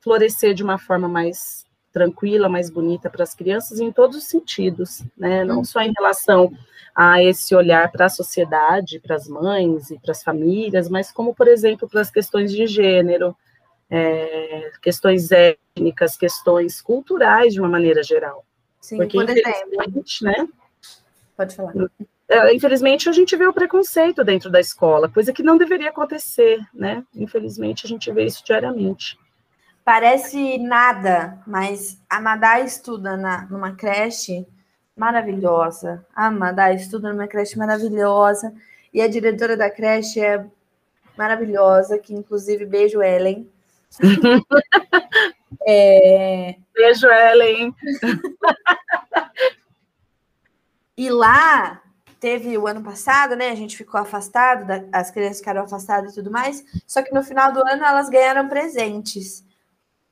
florescer de uma forma mais tranquila, mais bonita para as crianças em todos os sentidos, né? Não só em relação a esse olhar para a sociedade, para as mães e para as famílias, mas como, por exemplo, para as questões de gênero, é, questões étnicas, questões culturais de uma maneira geral. Sim, Porque, por exemplo. Né? Pode falar. É, infelizmente, a gente vê o preconceito dentro da escola, coisa que não deveria acontecer, né? Infelizmente, a gente vê isso diariamente. Parece nada, mas a Madá estuda na, numa creche maravilhosa. A Madá estuda numa creche maravilhosa. E a diretora da creche é maravilhosa, que inclusive beijo Ellen. é... Beijo Ellen. e lá teve o ano passado, né? A gente ficou afastado, as crianças ficaram afastadas e tudo mais. Só que no final do ano elas ganharam presentes.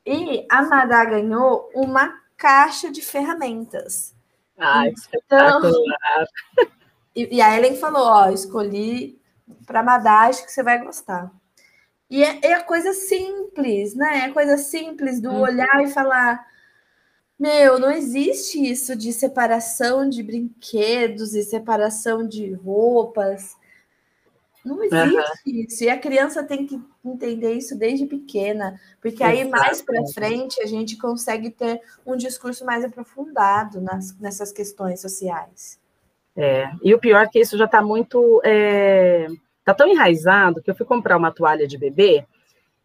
E a Madá ganhou uma caixa de ferramentas. Ah, então, e, e a Ellen falou: Ó, escolhi para Madá, acho que você vai gostar. E é, é coisa simples, né? É coisa simples do uhum. olhar e falar: Meu, não existe isso de separação de brinquedos e separação de roupas. Não existe uhum. isso. E a criança tem que entender isso desde pequena, porque aí mais para frente a gente consegue ter um discurso mais aprofundado nas, nessas questões sociais. É, e o pior é que isso já está muito. É, tá tão enraizado que eu fui comprar uma toalha de bebê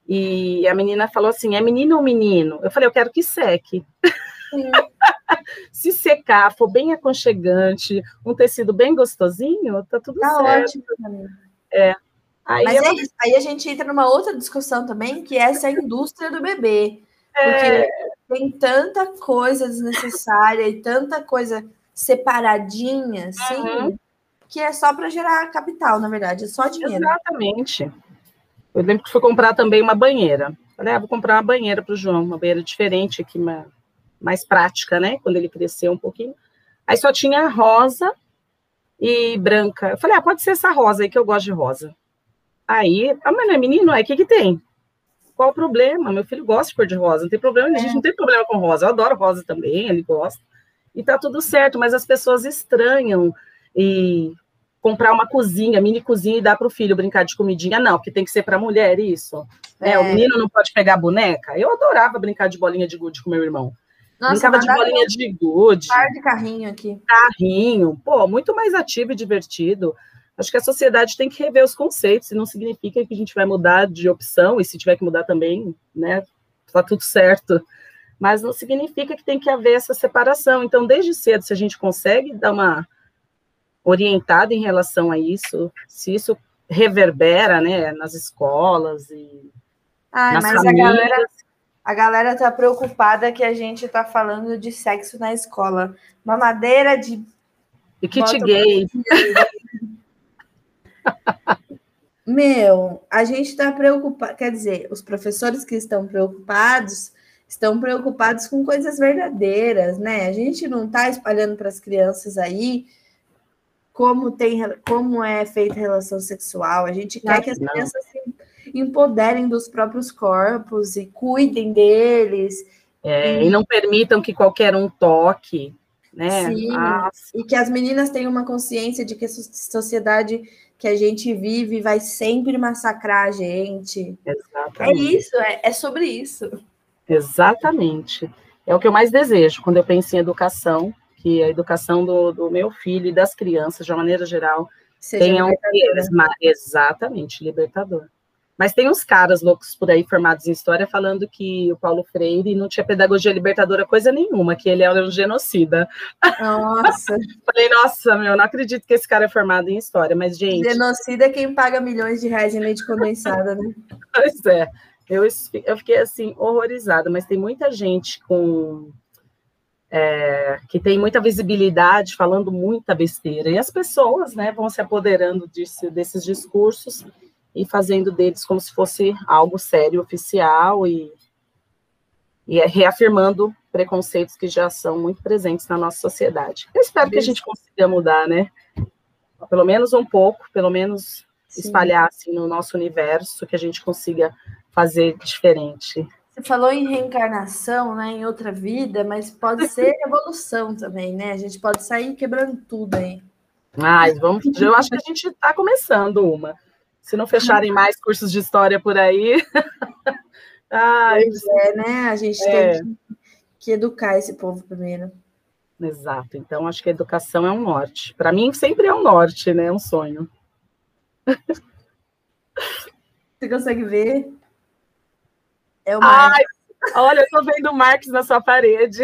e a menina falou assim: é menino ou menino? Eu falei, eu quero que seque. Se secar, for bem aconchegante, um tecido bem gostosinho, tá tudo tá certo. Ótimo, é. Aí, Mas é isso, aí a gente entra numa outra discussão também, que é essa indústria do bebê. Porque é... tem tanta coisa desnecessária e tanta coisa separadinha, assim, uhum. que é só para gerar capital, na verdade, é só dinheiro. Exatamente. Eu lembro que fui comprar também uma banheira. Falei, ah, vou comprar uma banheira para o João, uma banheira diferente aqui, uma, mais prática, né? Quando ele cresceu um pouquinho. Aí só tinha rosa e branca. Eu falei, ah, pode ser essa rosa aí, que eu gosto de rosa. Aí, ah, mas não é menino? Aí, o que que tem? Qual o problema? Meu filho gosta de cor de rosa, não tem problema, a gente é. não tem problema com rosa. Eu adoro rosa também, ele gosta. E tá tudo certo, mas as pessoas estranham e comprar uma cozinha, mini cozinha e dar para o filho brincar de comidinha, não, porque tem que ser para mulher isso. É. é. o menino não pode pegar boneca. Eu adorava brincar de bolinha de gude com meu irmão. Nossa, Brincava de bolinha de gude. Par de carrinho aqui. Carrinho, pô, muito mais ativo e divertido. Acho que a sociedade tem que rever os conceitos, e não significa que a gente vai mudar de opção, e se tiver que mudar também, né, tá tudo certo. Mas não significa que tem que haver essa separação. Então, desde cedo, se a gente consegue dar uma orientada em relação a isso, se isso reverbera, né, nas escolas e Ai, nas mas famílias. a galera, a galera tá preocupada que a gente tá falando de sexo na escola. Mamadeira de e kit gay. Meu, a gente está preocupado, quer dizer, os professores que estão preocupados estão preocupados com coisas verdadeiras, né? A gente não está espalhando para as crianças aí como tem como é feita a relação sexual. A gente quer que as crianças se empoderem dos próprios corpos e cuidem deles. É, e... e não permitam que qualquer um toque, né? Sim, e que as meninas tenham uma consciência de que a sociedade que a gente vive vai sempre massacrar a gente. É Exatamente. É isso, é, é sobre isso. Exatamente. É o que eu mais desejo quando eu penso em educação, que a educação do, do meu filho e das crianças, de uma maneira geral, Seja tenham eles, exatamente, libertador. Mas tem uns caras loucos por aí formados em história falando que o Paulo Freire não tinha pedagogia libertadora coisa nenhuma, que ele era um genocida. Nossa. Falei, nossa, meu, não acredito que esse cara é formado em história, mas, gente. Genocida é quem paga milhões de reais em leite condensada, né? pois é. Eu, eu fiquei assim, horrorizada, mas tem muita gente com. É, que tem muita visibilidade, falando muita besteira. E as pessoas né, vão se apoderando disso, desses discursos e fazendo deles como se fosse algo sério, oficial e, e reafirmando preconceitos que já são muito presentes na nossa sociedade. Eu espero que a gente consiga mudar, né? Pelo menos um pouco, pelo menos Sim. espalhar assim, no nosso universo, que a gente consiga fazer diferente. Você falou em reencarnação, né, em outra vida, mas pode ser evolução também, né? A gente pode sair quebrando tudo aí. Ai, vamos, eu acho que a gente está começando uma. Se não fecharem mais cursos de história por aí. Ai, é, né? A gente é. tem que, que educar esse povo primeiro. Exato. Então, acho que a educação é um norte. Para mim, sempre é um norte, né? É um sonho. Você consegue ver? É o Marx. Ai, olha, eu tô vendo o Marx na sua parede.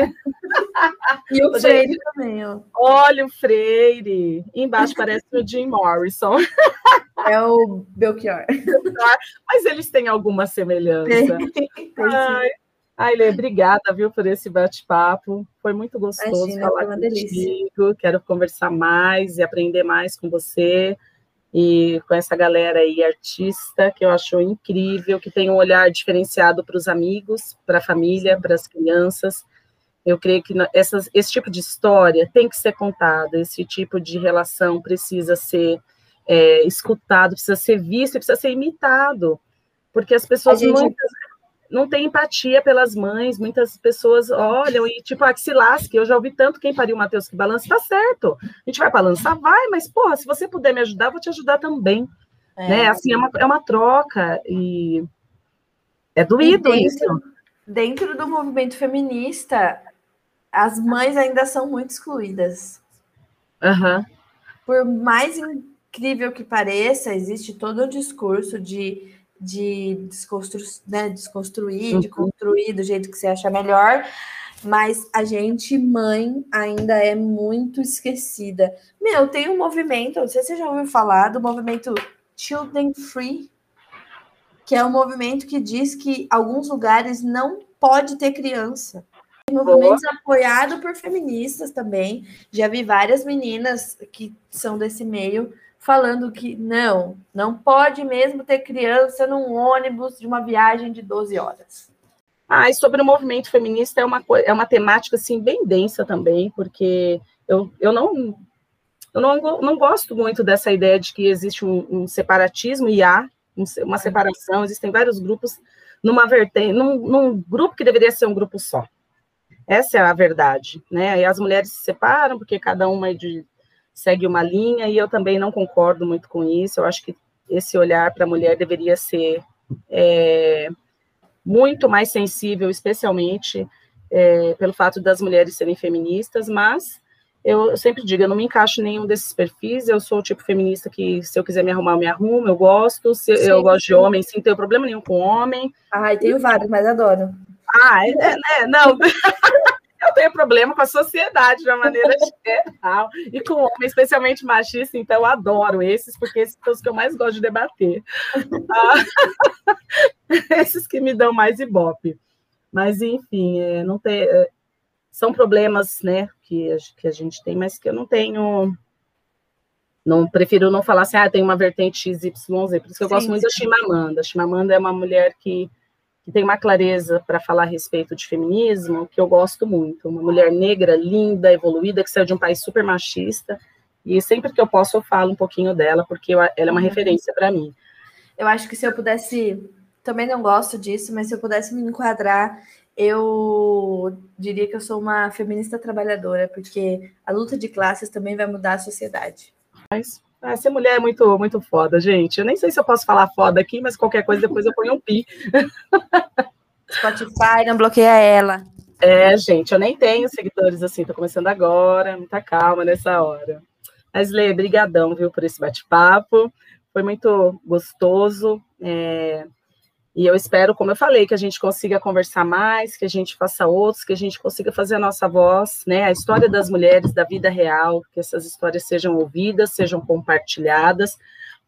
E o Freire também, ó. Olha o Freire. Embaixo parece o Jim Morrison. É o Belchior. Mas eles têm alguma semelhança. Ai, ai, Lê, obrigada, viu, por esse bate-papo. Foi muito gostoso Imagina, falar contigo. Delícia. Quero conversar mais e aprender mais com você e com essa galera aí artista que eu acho incrível, que tem um olhar diferenciado para os amigos, para a família, para as crianças. Eu creio que essas, esse tipo de história tem que ser contada, esse tipo de relação precisa ser é, escutado, precisa ser visto, precisa ser imitado, porque as pessoas gente... muitas, não têm empatia pelas mães, muitas pessoas olham e, tipo, ah, que se lasque, eu já ouvi tanto quem pariu o Matheus que balança, tá certo, a gente vai balançar, vai, mas, porra, se você puder me ajudar, vou te ajudar também, é, né, assim, é uma, é uma troca, e é doído dentro, isso. Dentro do movimento feminista, as mães ainda são muito excluídas. Uhum. Por mais incrível que pareça, existe todo um discurso de, de desconstru, né, desconstruir, de uhum. construir do jeito que você acha melhor, mas a gente, mãe, ainda é muito esquecida. Meu, tem um movimento, não sei se você já ouviu falar do movimento Children Free, que é um movimento que diz que alguns lugares não pode ter criança. Movimentos apoiado por feministas também. Já vi várias meninas que são desse meio falando que não, não pode mesmo ter criança num ônibus de uma viagem de 12 horas. Ah, e sobre o movimento feminista é uma, é uma temática assim bem densa também, porque eu, eu não eu não, não gosto muito dessa ideia de que existe um, um separatismo e há uma separação, existem vários grupos numa vertente, num, num, grupo que deveria ser um grupo só. Essa é a verdade, né? E as mulheres se separam porque cada uma é de segue uma linha, e eu também não concordo muito com isso. Eu acho que esse olhar para a mulher deveria ser é, muito mais sensível, especialmente é, pelo fato das mulheres serem feministas, mas eu, eu, sempre digo, eu não me encaixo em nenhum desses perfis, eu sou o tipo feminista que se eu quiser me arrumar, eu me arrumo, eu gosto, se, eu gosto de homem, sim, não tenho problema nenhum com homem. Ai, tenho vários, mas adoro. Ah, é, é, é não... eu tenho problema com a sociedade de uma maneira geral, e com homem, especialmente machista, então eu adoro esses, porque esses são os que eu mais gosto de debater. Ah, esses que me dão mais ibope. Mas, enfim, é, não tem, é, são problemas né, que, a, que a gente tem, mas que eu não tenho. Não, prefiro não falar assim, ah, tem uma vertente XYZ, por isso que eu sim, gosto muito da Chimamanda. A Chimamanda é uma mulher que que tem uma clareza para falar a respeito de feminismo, que eu gosto muito. Uma mulher negra, linda, evoluída, que saiu de um país super machista. E sempre que eu posso, eu falo um pouquinho dela, porque ela é uma uhum. referência para mim. Eu acho que se eu pudesse. Também não gosto disso, mas se eu pudesse me enquadrar, eu diria que eu sou uma feminista trabalhadora, porque a luta de classes também vai mudar a sociedade. Mas ah, ser mulher é muito, muito foda, gente. Eu nem sei se eu posso falar foda aqui, mas qualquer coisa depois eu ponho um pi. Spotify, não bloqueia ela. É, gente, eu nem tenho seguidores assim, tô começando agora, muita calma nessa hora. Mas, Lê, brigadão, viu, por esse bate-papo. Foi muito gostoso. É, e eu espero, como eu falei, que a gente consiga conversar mais, que a gente faça outros, que a gente consiga fazer a nossa voz, né? A história das mulheres, da vida real, que essas histórias sejam ouvidas, sejam compartilhadas,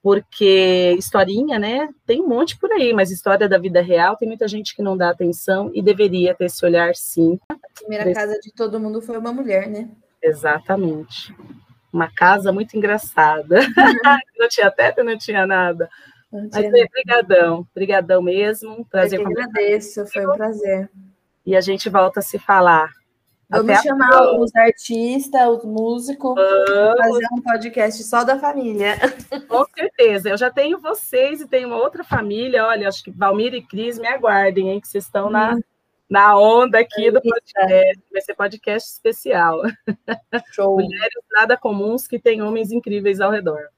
porque historinha, né? Tem um monte por aí, mas história da vida real tem muita gente que não dá atenção e deveria ter esse olhar sim. A primeira casa de todo mundo foi uma mulher, né? Exatamente. Uma casa muito engraçada. não tinha teto, não tinha nada. Mas, é, brigadão, brigadão mesmo. Prazer Eu que agradeço, foi um prazer. E a gente volta a se falar. Vamos Até chamar os artistas, os músicos, Vamos. fazer um podcast só da família. Com certeza. Eu já tenho vocês e tenho uma outra família. Olha, acho que Valmir e Cris me aguardem, hein? Que vocês estão hum. na, na onda aqui do podcast. Vai ser podcast especial. Show. Mulheres nada comuns que têm homens incríveis ao redor.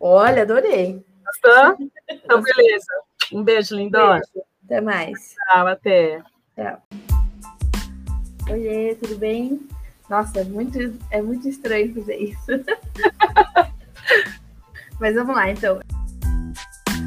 Olha, adorei. Gostou? Então, beleza. Um beijo, lindona. Beijo. Até mais. Tchau, até. Tchau. Oiê, tudo bem? Nossa, é muito, é muito estranho fazer isso. Mas vamos lá, então.